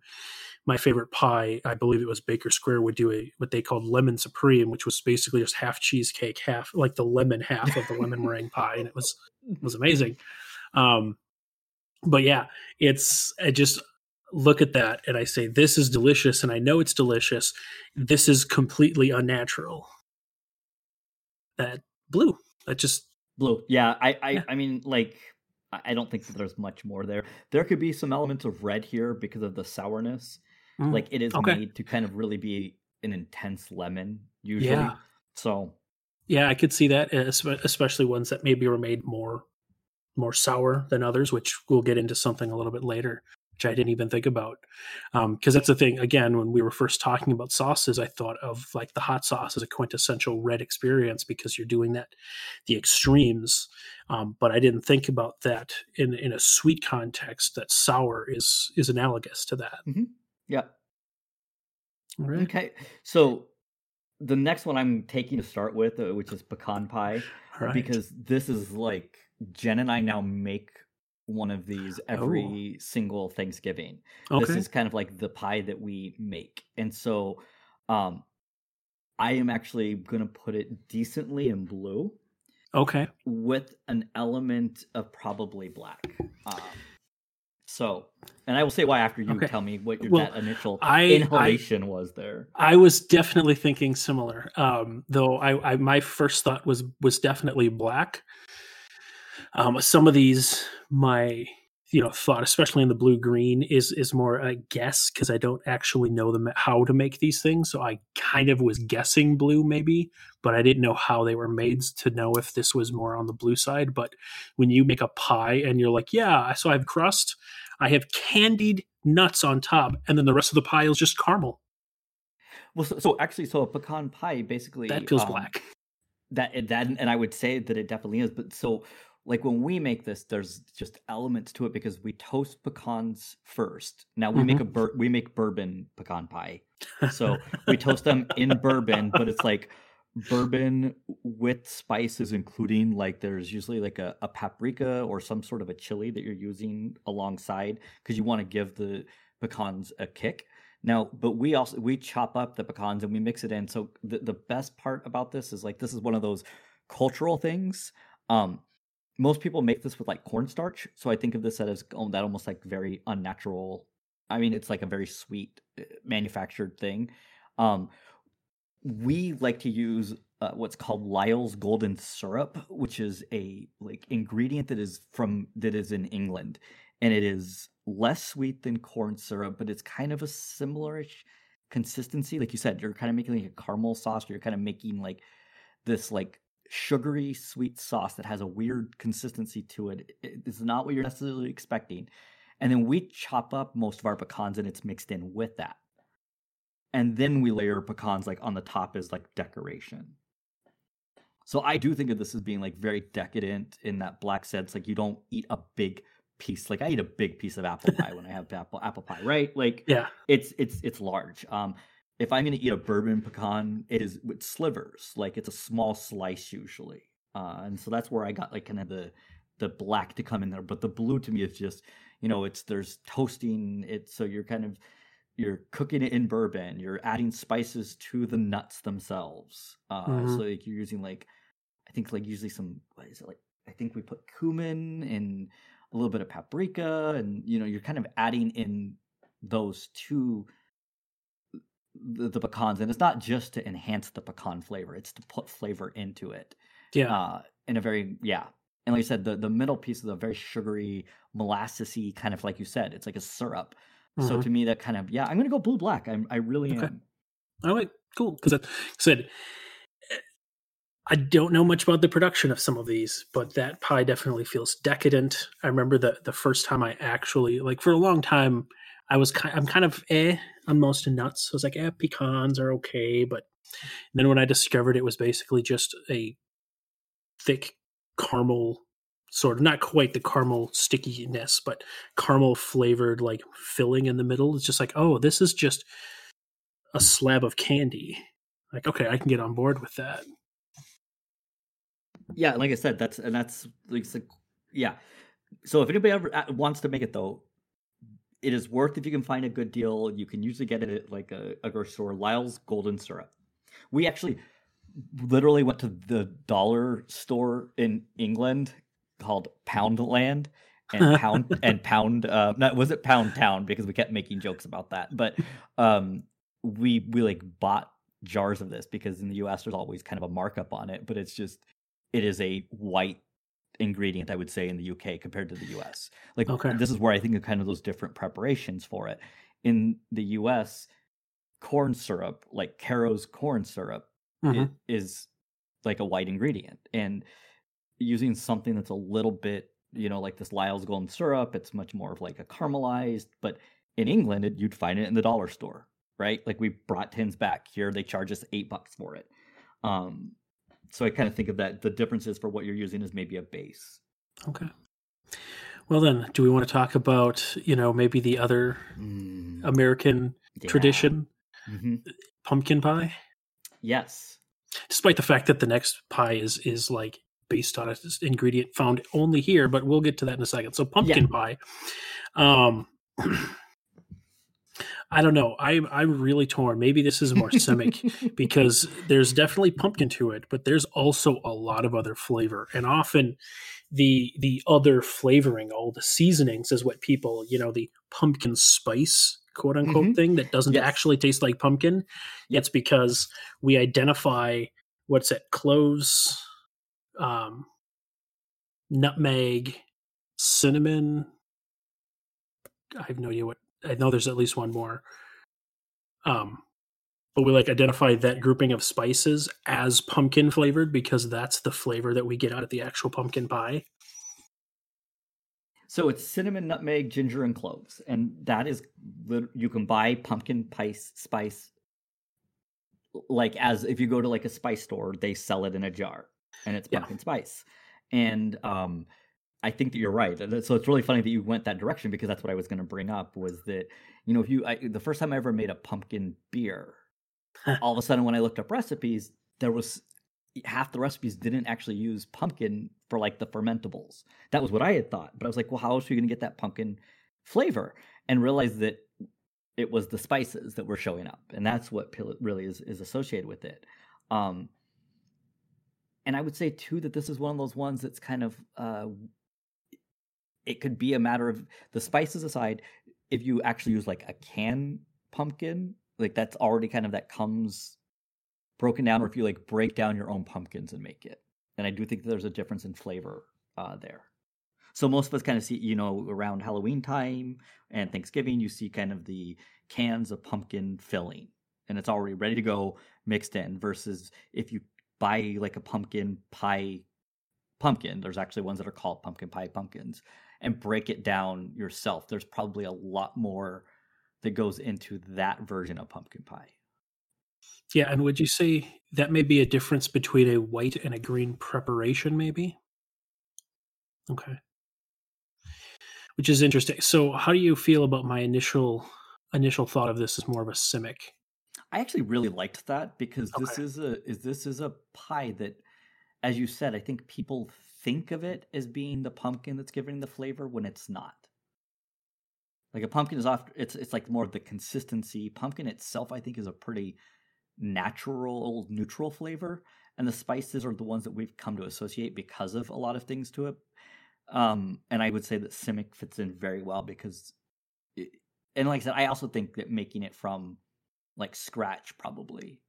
my favorite pie, I believe it was Bakers Square, would do a what they called lemon supreme, which was basically just half cheesecake, half like the lemon half of the lemon meringue pie, and it was it was amazing. Um, but yeah, it's I just look at that and I say this is delicious, and I know it's delicious. This is completely unnatural. That blue, that just Blue. Yeah, I I, Yeah. I mean like I I don't think that there's much more there. There could be some elements of red here because of the sourness. Mm, Like it is okay. made to kind of really be an intense lemon usually. yeah. So Yeah, I could see that, especially ones that maybe were made more more sour than others, which we'll get into something a little bit later, which I didn't even think about. Because that's the thing. Again, when we were first talking about sauces, I thought of like the hot sauce as a quintessential red experience because you're doing that the extremes. Um, but I didn't think about that in in a sweet context. That sour is is analogous to that. yeah. All right. Okay. So the next one I'm taking to start with, uh, which is pecan pie, right. because this is like Jen and I now make one of these every single Thanksgiving. okay. This is kind of like the pie that we make. And so um I am actually going to put it decently in blue okay. with an element of probably black. Um so, and I will say why after you Okay. tell me what your Well, that initial I- I- inhalation was there. I was definitely thinking similar. Um, though I, I my first thought was was definitely black. Um, some of these, my you know thought, especially in the blue green, is is more a guess because I don't actually know them how to make these things. So I kind of was guessing blue maybe, but I didn't know how they were made to know if this was more on the blue side. But when you make a pie and you're like, yeah, so I have crust, I have candied nuts on top, and then the rest of the pie is just caramel. Well, so, so actually, so a pecan pie basically That feels um, black. That that, and I would say that it definitely is. But so, like when we make this, there's just elements to it because we toast pecans first. Now we make a bur- we make bourbon pecan pie. So [laughs] we toast them in bourbon, but it's like bourbon with spices, including like there's usually like a, a paprika or some sort of a chili that you're using alongside because you want to give the pecans a kick. Now, but we also we chop up the pecans and we mix it in. So the, the best part about this is like this is one of those cultural things. Um most people make this with like cornstarch. So I think of this as oh, that almost like very unnatural. I mean, it's like a very sweet uh, manufactured thing. Um, we like to use uh, what's called Lyle's golden syrup, which is a like ingredient that is from that is in England, and it is less sweet than corn syrup, but it's kind of a similarish consistency. Like you said, you're kind of making like a caramel sauce. You're kind of making like this like sugary sweet sauce that has a weird consistency to it. It- It's not what you're necessarily expecting. And then we chop up most of our pecans and it's mixed in with that. And then we layer pecans like on the top as like decoration. So I do think of this as being like very decadent in that black sense. Like you don't eat a big piece. Like I eat a big piece of apple pie when I have [laughs] apple apple pie, right? Like Yeah. it's it's it's large. Um, if I'm gonna eat a bourbon pecan, it is with slivers. Like it's a small slice usually, uh, and so that's where I got like kind of the the black to come in there. But the blue to me is just you know it's there's toasting it, so you're kind of you're cooking it in bourbon. You're adding spices to the nuts themselves. Uh, Mhm. So like you're using like I think like usually some what is it like I think we put cumin and a little bit of paprika, and you know you're kind of adding in those two the, the pecans and it's not just to enhance the pecan flavor it's to put flavor into it Yeah. uh in a very yeah and like i said the the middle piece is a very sugary molassesy kind of like you said it's like a syrup So Mhm. to me, that kind of yeah, I'm gonna go blue black. I'm I really Okay. am. All right, cool. Because I said eh, I don't know much about the production of some of these, but that pie definitely feels decadent. I remember the the first time I actually like for a long time I was kind I'm kind of eh on most nuts. I was like, eh, pecans are okay, but then when I discovered it was basically just a thick caramel sort of not quite the caramel stickiness, but caramel flavored like filling in the middle. It's just like, oh, this is just a slab of candy. Like, okay, I can get on board with that. Yeah, like I said, that's and that's like yeah. So if anybody ever uh, wants to make it though, it is worth if you can find a good deal. You can usually get it at like a, a grocery store. Lyle's Golden Syrup. We actually literally went to the dollar store in England called Poundland and [laughs] Pound and Pound. Uh, not was it Pound Town because we kept making jokes about that, but um, we we like bought jars of this because in the U.S. there's always kind of a markup on it, but it's just it is a white ingredient I would say in the UK compared to the US. Like Okay. this is where I think of kind of those different preparations for it. In the US, corn syrup, like Karo's corn syrup, Mhm. is like a white ingredient. And using something that's a little bit, you know, like this Lyle's golden syrup, it's much more of like a caramelized, but in England it, you'd find it in the dollar store, right? Like we brought tins back. Here they charge us 8 bucks for it. Um so I kind of think of that the differences for what you're using is maybe a base. Okay. Well, then, do we want to talk about, you know, maybe the other American Yeah. tradition, Mhm. pumpkin pie? Yes. Despite the fact that the next pie is is like based on an ingredient found only here, but we'll get to that in a second. So pumpkin pie. Um [clears throat] I don't know. I'm I'm really torn. Maybe this is more simic [laughs] because there's definitely pumpkin to it, but there's also a lot of other flavor. And often the the other flavoring, all the seasonings is what people, you know, the pumpkin spice quote unquote Mhm. thing that doesn't Yes. actually taste like pumpkin. It's because we identify what's it, cloves, um, nutmeg, cinnamon. I have no idea what I know there's at least one more. Um, but we like identify that grouping of spices as pumpkin flavored because that's the flavor that we get out of the actual pumpkin pie. So it's cinnamon, nutmeg, ginger, and cloves, and that is you can buy pumpkin spice spice. Like as if you go to like a spice store, they sell it in a jar, and it's Yeah. pumpkin spice. And um, I think that you're right. So it's really funny that you went that direction because that's what I was going to bring up was that you know if you I, the first time I ever made a pumpkin beer, all of a sudden when I looked up recipes, there was half the recipes didn't actually use pumpkin for like the fermentables. That was what I had thought. But I was like, well, how else are you going to get that pumpkin flavor? And realized that it was the spices that were showing up. And that's what really is, is associated with it. Um, and I would say too that this is one of those ones that's kind of uh, it could be a matter of the spices aside. If you actually use like a can pumpkin, like that's already kind of that comes broken down, or if you like break down your own pumpkins and make it. And I do think there's a difference in flavor uh, there. So most of us kind of see, you know, around Halloween time and Thanksgiving, you see kind of the cans of pumpkin filling, and it's already ready to go mixed in. Versus if you buy like a pumpkin pie pumpkin, there's actually ones that are called pumpkin pie pumpkins, and break it down yourself. There's probably a lot more that goes into that version of pumpkin pie. Yeah, and would you say that may be a difference between a white and a green preparation, maybe? Okay. Which is interesting. So how do you feel about my initial initial thought of this as more of a simic? I actually really liked that because this is a is this is a pie that, as you said, I think people think of it as being the pumpkin that's giving the flavor when it's not. Like a pumpkin is often it's it's like more of the consistency. Pumpkin itself, I think, is a pretty natural neutral flavor. And the spices are the ones that we've come to associate because of a lot of things to it. Um, and I would say that Simic fits in very well because it, and like I said, I also think that making it from like scratch probably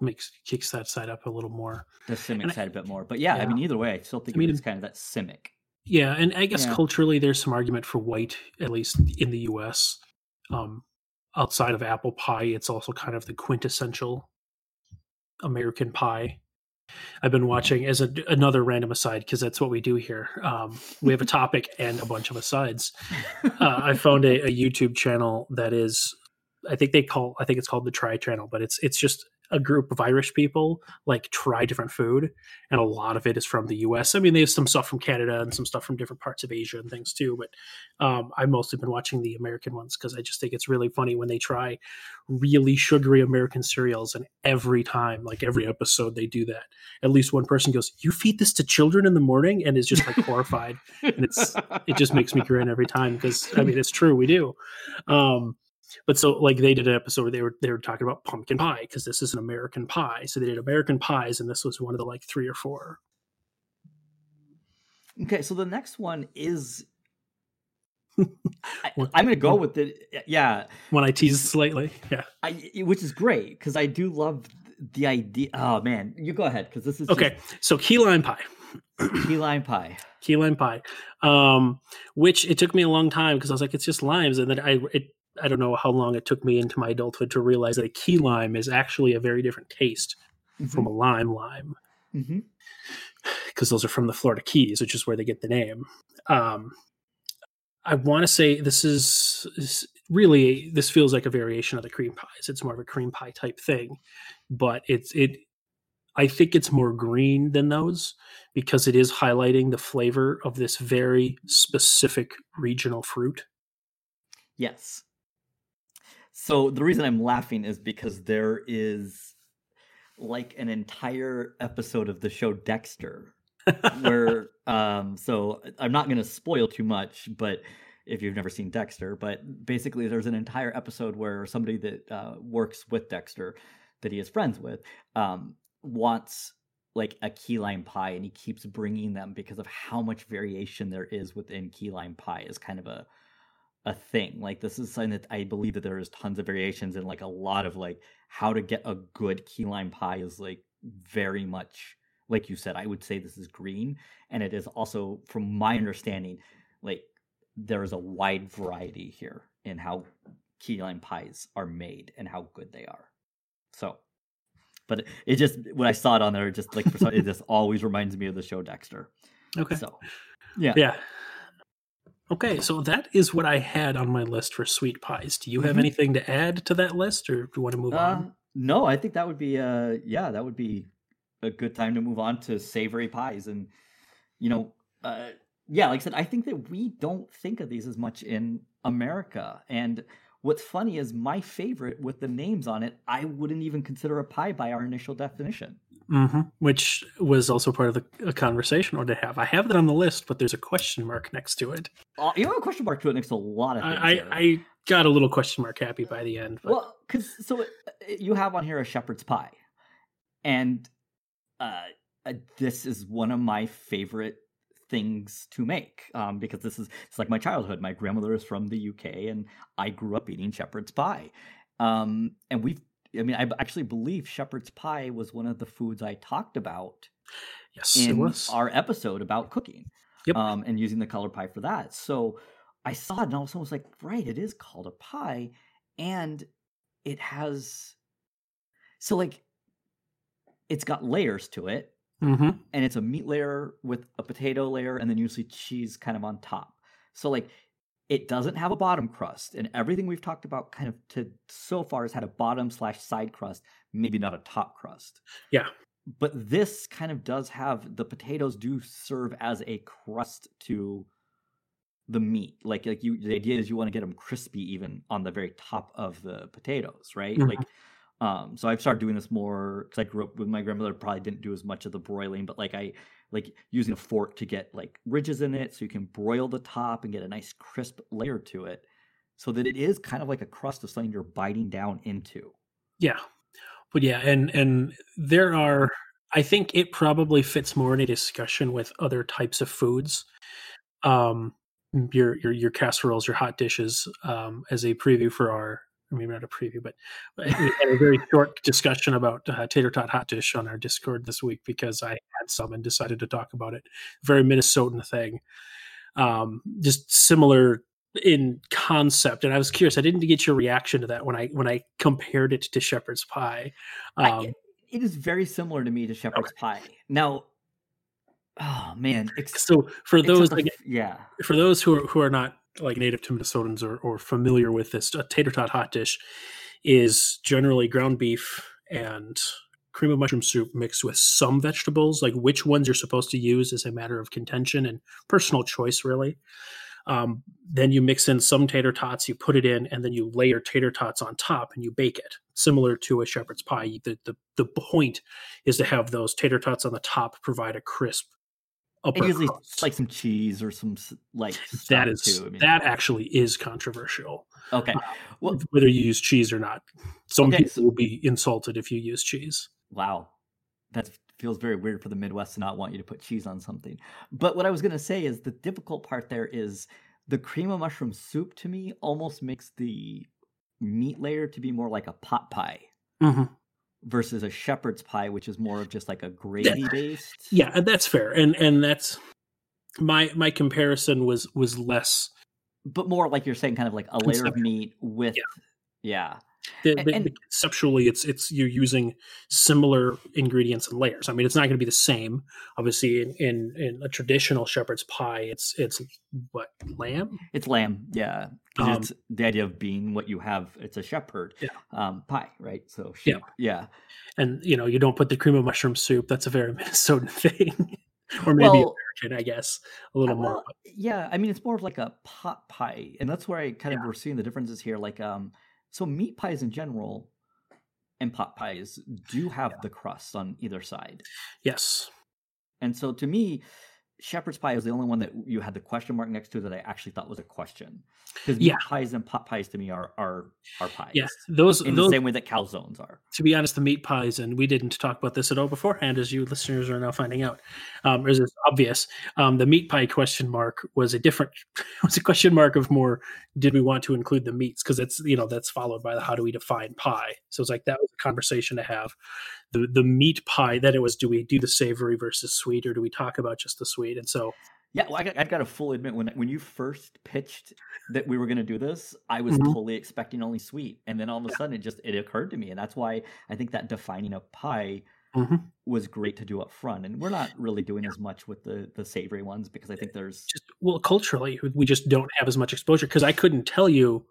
Makes kicks that side up a little more. the Simic And I- side a bit more. But yeah, I mean, either way, I still think I mean, it's kind of that Simic. Yeah, and I guess Yeah. culturally, there's some argument for white, at least in the U.S. Um, outside of apple pie, it's also kind of the quintessential American pie. I've been watching as a, another random aside because that's what we do here. Um, we have a topic and a bunch of asides. Uh, I found a, a YouTube channel that is, I think they call, I think it's called the Try Channel, but it's it's just a group of Irish people like try different food, and a lot of it is from the U.S. I mean, they have some stuff from Canada and some stuff from different parts of Asia and things too. But um, I've mostly been watching the American ones because I just think it's really funny when they try really sugary American cereals, and every time, like every episode, they do that. At least one person goes, "You feed this to children in the morning," and is just like horrified. And it's it just makes me grin every time because I mean it's true we do. Um, but so like they did an episode where they were they were talking about pumpkin pie because this is an American pie. So they did American pies, and this was one of the like three or four. Okay, so the next one is. [laughs] I, am going to go with it. Yeah, When I tease slightly, yeah. I, which is great because I do love the idea. Oh man, you go ahead because this is Okay, so key lime pie. just key lime pie. key lime pie, um, which it took me a long time because I was like, it's just limes, and then I it I don't know how long it took me into my adulthood to realize that a key lime is actually a very different taste from a lime lime Mm-hmm. because those are from the Florida Keys, which is where they get the name. Um, I want to say this is, is really this feels like a variation of the cream pies. It's more of a cream pie type thing, but it's it. I think it's more green than those because it is highlighting the flavor of this very specific regional fruit. Yes. So the reason I'm laughing is because there is like an entire episode of the show Dexter [laughs] where um so I'm not going to spoil too much but if you've never seen Dexter but basically there's an entire episode where somebody that uh, works with Dexter that he is friends with um wants like a key lime pie and he keeps bringing them because of how much variation there is within key lime pie is kind of a a thing. Like this is something that I believe that there is tons of variations and like a lot of like how to get a good key lime pie is like very much like you said. I would say this is green, and it is also, from my understanding, like there is a wide variety here in how key lime pies are made and how good they are. So, but it, just when I saw it on there, it just like for some, it just always reminds me of the show Dexter. Okay. So, yeah, Yeah. Okay, so that is what I had on my list for sweet pies. Do you have Mhm. anything to add to that list, or do you want to move Uh, on? no, I think that would be uh yeah, that would be a good time to move on to savory pies and you know, uh yeah, like I said, I think that we don't think of these as much in America. And what's funny is my favorite with the names on it, I wouldn't even consider a pie by our initial definition. Hmm Which was also part of the a conversation or to have. I have that on the list, but there's a question mark next to it. Uh, you have a question mark to it next to a lot of things. I. I, I got a little question mark happy by the end. But Well, because so it, it- you have on here a shepherd's pie, and uh, uh, this is one of my favorite things to make um, because this is it's like my childhood. My grandmother is from the UK, and I grew up eating shepherd's pie. Um, and we've, I mean, I actually believe shepherd's pie was one of the foods I talked about yes, it in was. our episode about cooking Yep. um, and using the color pie for that. So I saw it and I of a sudden was like, right, it is called a pie. And it has, so like, it's got layers to it. hmm And it's a meat layer with a potato layer and then usually cheese kind of on top. So, like, it doesn't have a bottom crust. And everything we've talked about kind of to so far has had a bottom slash side crust, maybe not a top crust Yeah. but this kind of does have the potatoes do serve as a crust to the meat like like you the idea is you want to get them crispy even on the very top of the potatoes right Mhm. like um so i've started doing this more because i grew up with my grandmother probably didn't do as much of the broiling but like i like using a fork to get like ridges in it so you can broil the top and get a nice crisp layer to it so that it is kind of like a crust of something you're biting down into Yeah. But yeah, and and there are I think it probably fits more in a discussion with other types of foods. Um your your your casseroles, your hot dishes, um, as a preview for our maybe not a preview, but we had a very short discussion about uh, tater tot hot dish on our Discord this week because I had some and decided to talk about it. Very Minnesotan thing, um, just similar in concept. And I was curious. I didn't get your reaction to that when I when I compared it to shepherd's pie. Um, I, it is very similar to me to shepherd's okay. pie. Now, oh man! Ex- so for those, the, yeah, for those who are who are not like native to Minnesotans or, or familiar with this, a tater tot hot dish is generally ground beef and cream of mushroom soup mixed with some vegetables. Like which ones you're supposed to use is a matter of contention and personal choice, really. Um, then you mix in some tater tots, you put it in, and then you layer tater tots on top and you bake it, similar to a shepherd's pie. The, the, the point is to have those tater tots on the top provide a crisp upper usually crust. like some cheese or some like that is too. I mean, that actually is controversial. Okay, uh, well, whether you use cheese or not, some okay, people so, will be insulted if you use cheese. Wow, that feels very weird for the Midwest to not want you to put cheese on something. But what I was going to say is the difficult part there is the cream of mushroom soup. To me, almost makes the meat layer to be more like a pot pie. Mm-hmm versus a shepherd's pie, which is more of just like a gravy based. Yeah, that's fair, and and that's my my comparison was was less, but more like you're saying, kind of like a layer of meat with, yeah. yeah. The, and, conceptually, it's it's you're using similar ingredients and layers. I mean, it's not going to be the same. Obviously, in, in, in a traditional shepherd's pie, it's it's what lamb. It's lamb, yeah. Um, it's the idea of being what you have. It's a shepherd yeah. um, pie, right? So sheep, yeah, yeah. And you know, you don't put the cream of mushroom soup. That's a very [laughs] Minnesotan thing. or maybe well, American, I guess, a little well, more. Yeah, I mean, it's more of like a pot pie, and that's where I kind of yeah. we're seeing the differences here. Like, um, so meat pies in general and pot pies do [sighs] have yeah. the crust on either side. Yes. And so to me, shepherd's pie is the only one that you had the question mark next to that I actually thought was a question. Because yeah. meat pies and pot pies to me are are are pies. Yeah, those in those, the same way that calzones are. To be honest, the meat pies, and we didn't talk about this at all beforehand, as you listeners are now finding out. Um, is obvious, um, the meat pie question mark was a different [laughs] was a question mark of more. Did we want to include the meats? Because it's you know that's followed by the how do we define pie. So it's like that was a conversation to have the the meat pie that it was do we do the savory versus sweet or do we talk about just the sweet and so yeah well, I, got, I got to fully admit when when you first pitched that we were going to do this i was mm-hmm. totally expecting only sweet and then all of a sudden it just it occurred to me and that's why i think that defining a pie mm-hmm. was great to do up front and we're not really doing yeah. as much with the the savory ones because i think there's just well culturally we just don't have as much exposure because i couldn't tell you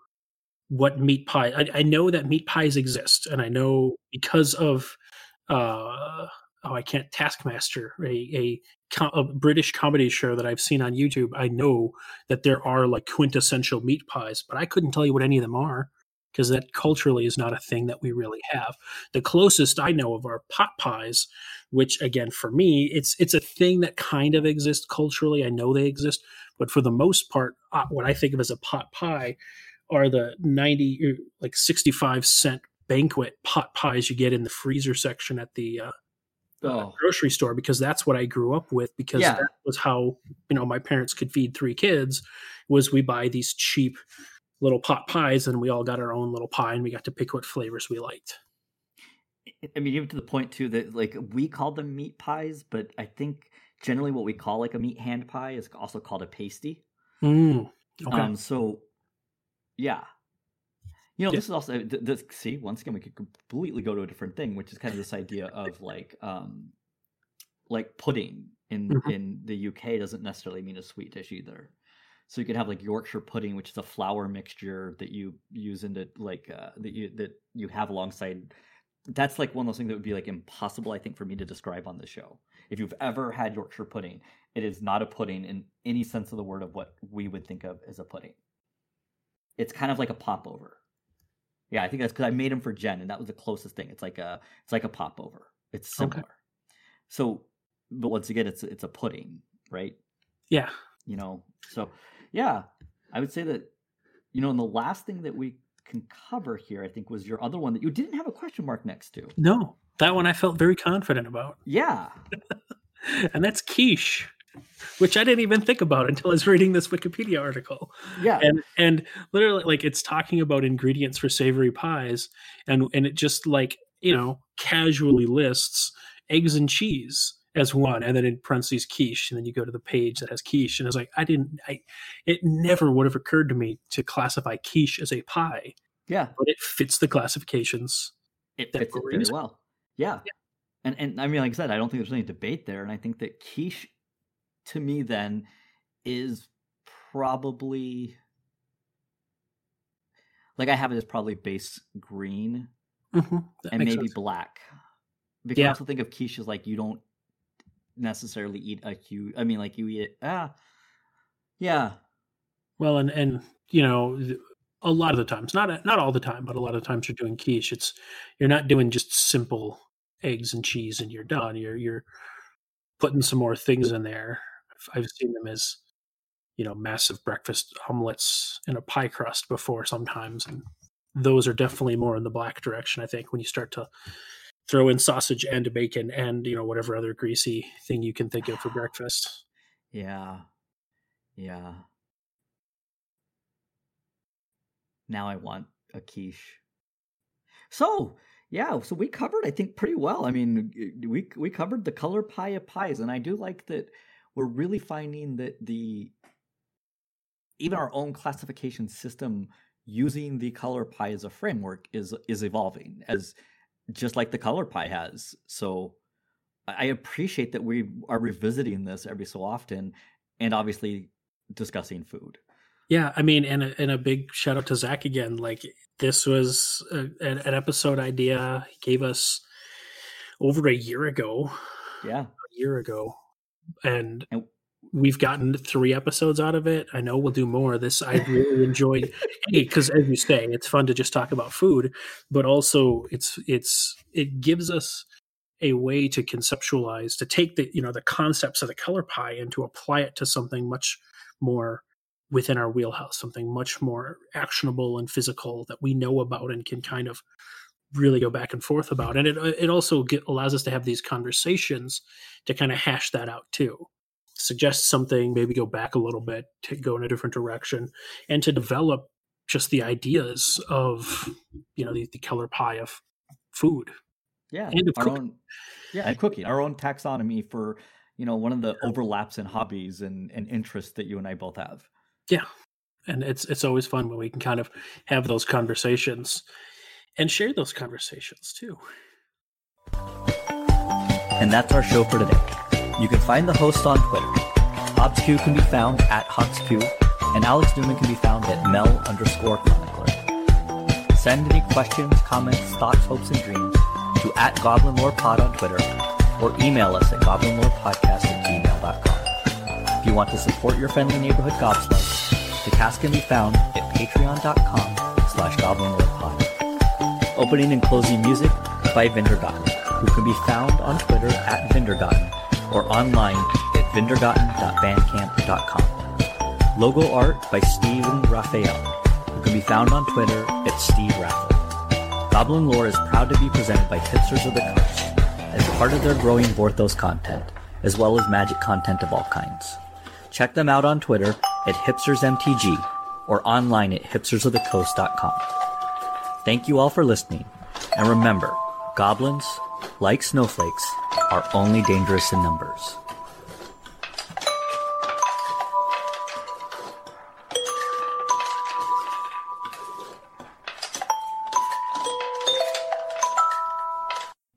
what meat pie I, I know that meat pies exist and i know because of uh, oh, I can't Taskmaster, a, a, a British comedy show that I've seen on YouTube. I know that there are like quintessential meat pies, but I couldn't tell you what any of them are because that culturally is not a thing that we really have. The closest I know of are pot pies, which again for me it's it's a thing that kind of exists culturally. I know they exist, but for the most part, uh, what I think of as a pot pie are the 90 er, like 65 cent banquet pot pies you get in the freezer section at the uh, oh. grocery store because that's what I grew up with because yeah. that was how you know my parents could feed three kids was we buy these cheap little pot pies and we all got our own little pie and we got to pick what flavors we liked. I mean, even to the point too that like we call them meat pies, but I think generally what we call like a meat hand pie is also called a pasty. Mm, okay. Um, so yeah, you know, yeah. this is also this. See, once again, we could completely go to a different thing, which is kind of this idea of like, um, like pudding in mm-hmm. in the UK doesn't necessarily mean a sweet dish either. So you could have like Yorkshire pudding, which is a flour mixture that you use into like uh, that you that you have alongside. That's like one of those things that would be like impossible, I think, for me to describe on the show. If you've ever had Yorkshire pudding, it is not a pudding in any sense of the word of what we would think of as a pudding. It's kind of like a popover yeah, I think that's because I made them for Jen, and that was the closest thing. It's like a it's like a popover. It's similar. Okay. So, but once again, it's it's a pudding, right? Yeah. You know, so yeah, I would say that you know, and the last thing that we can cover here, I think, was your other one that you didn't have a question mark next to. No, that one I felt very confident about. Yeah. [laughs] and that's quiche. Which I didn't even think about until I was reading this Wikipedia article. Yeah. And and literally like it's talking about ingredients for savory pies and and it just like, you know, casually lists eggs and cheese as one and then in parentheses quiche and then you go to the page that has quiche and I was like I didn't I it never would have occurred to me to classify quiche as a pie. Yeah. But it fits the classifications. It fits it for a very reason. well. Yeah. And and I mean, like I said, I don't think there's any debate there. And I think that quiche to me then is probably like I have it as probably base green Mhm, and maybe sense. black. Because I also think of quiche as like you don't necessarily eat a huge I mean like you eat it ah yeah. Well, and and you know, a lot of the times, not not all the time, but a lot of times you're doing quiche. It's you're not doing just simple eggs and cheese and you're done. You're you're putting some more things in there. I've, I've seen them as you know massive breakfast omelets in a pie crust before sometimes, and those are definitely more in the black direction. I think when you start to throw in sausage and bacon and you know whatever other greasy thing you can think of for breakfast. Yeah. Yeah. Now I want a quiche. So, yeah, so we covered I think pretty well. I mean, we we covered the color pie of pies and I do like that we're really finding that the even our own classification system using the color pie as a framework is is evolving as just like the color pie has. So I appreciate that we are revisiting this every so often and obviously discussing food. Yeah, I mean, and a, and a big shout out to Zach again. Like this was a, an episode idea he gave us over a year ago, Yeah. a year ago, and we've gotten three episodes out of it. I know we'll do more. This I really [laughs] enjoyed because, as you say, it's fun to just talk about food, but also it's it's it gives us a way to conceptualize to take the you know the concepts of the color pie and to apply it to something much more within our wheelhouse something much more actionable and physical that we know about and can kind of really go back and forth about and it it also get, allows us to have these conversations to kind of hash that out too suggest something maybe go back a little bit to go in a different direction and to develop just the ideas of you know the, the color pie of food Yeah. And of our cooking. own Yeah, and cooking. Our own taxonomy for, you know, one of the overlaps in hobbies and, and interests that you and I both have. Yeah, and it's it's always fun when we can kind of have those conversations and share those conversations too And that's our show for today. You can find the host on Twitter. HobsQ can be found at HobsQ, and Alex Newman can be found at Mel underscore chronicler. Send any questions, comments, thoughts, hopes, and dreams to at Goblin Lore Pod on Twitter, or email us at goblinlorepodcast at gmail.com. If you want to support your friendly neighborhood gobslugs, the cast can be found at patreon.com slash goblinlorepod. Opening and closing music by Vindergotten, who can be found on Twitter at Vindergotten or online at vindergotten.bandcamp.com. Logo art by Steven Raphael, who can be found on Twitter at Steve Raffle. Goblin Lore is proud to be presented by Hipsters of the Coast as part of their growing Vorthos content, as well as magic content of all kinds. Check them out on Twitter at hipstersmtg or online at hipstersofthecoast.com. Thank you all for listening, and remember, goblins, like snowflakes, are only dangerous in numbers.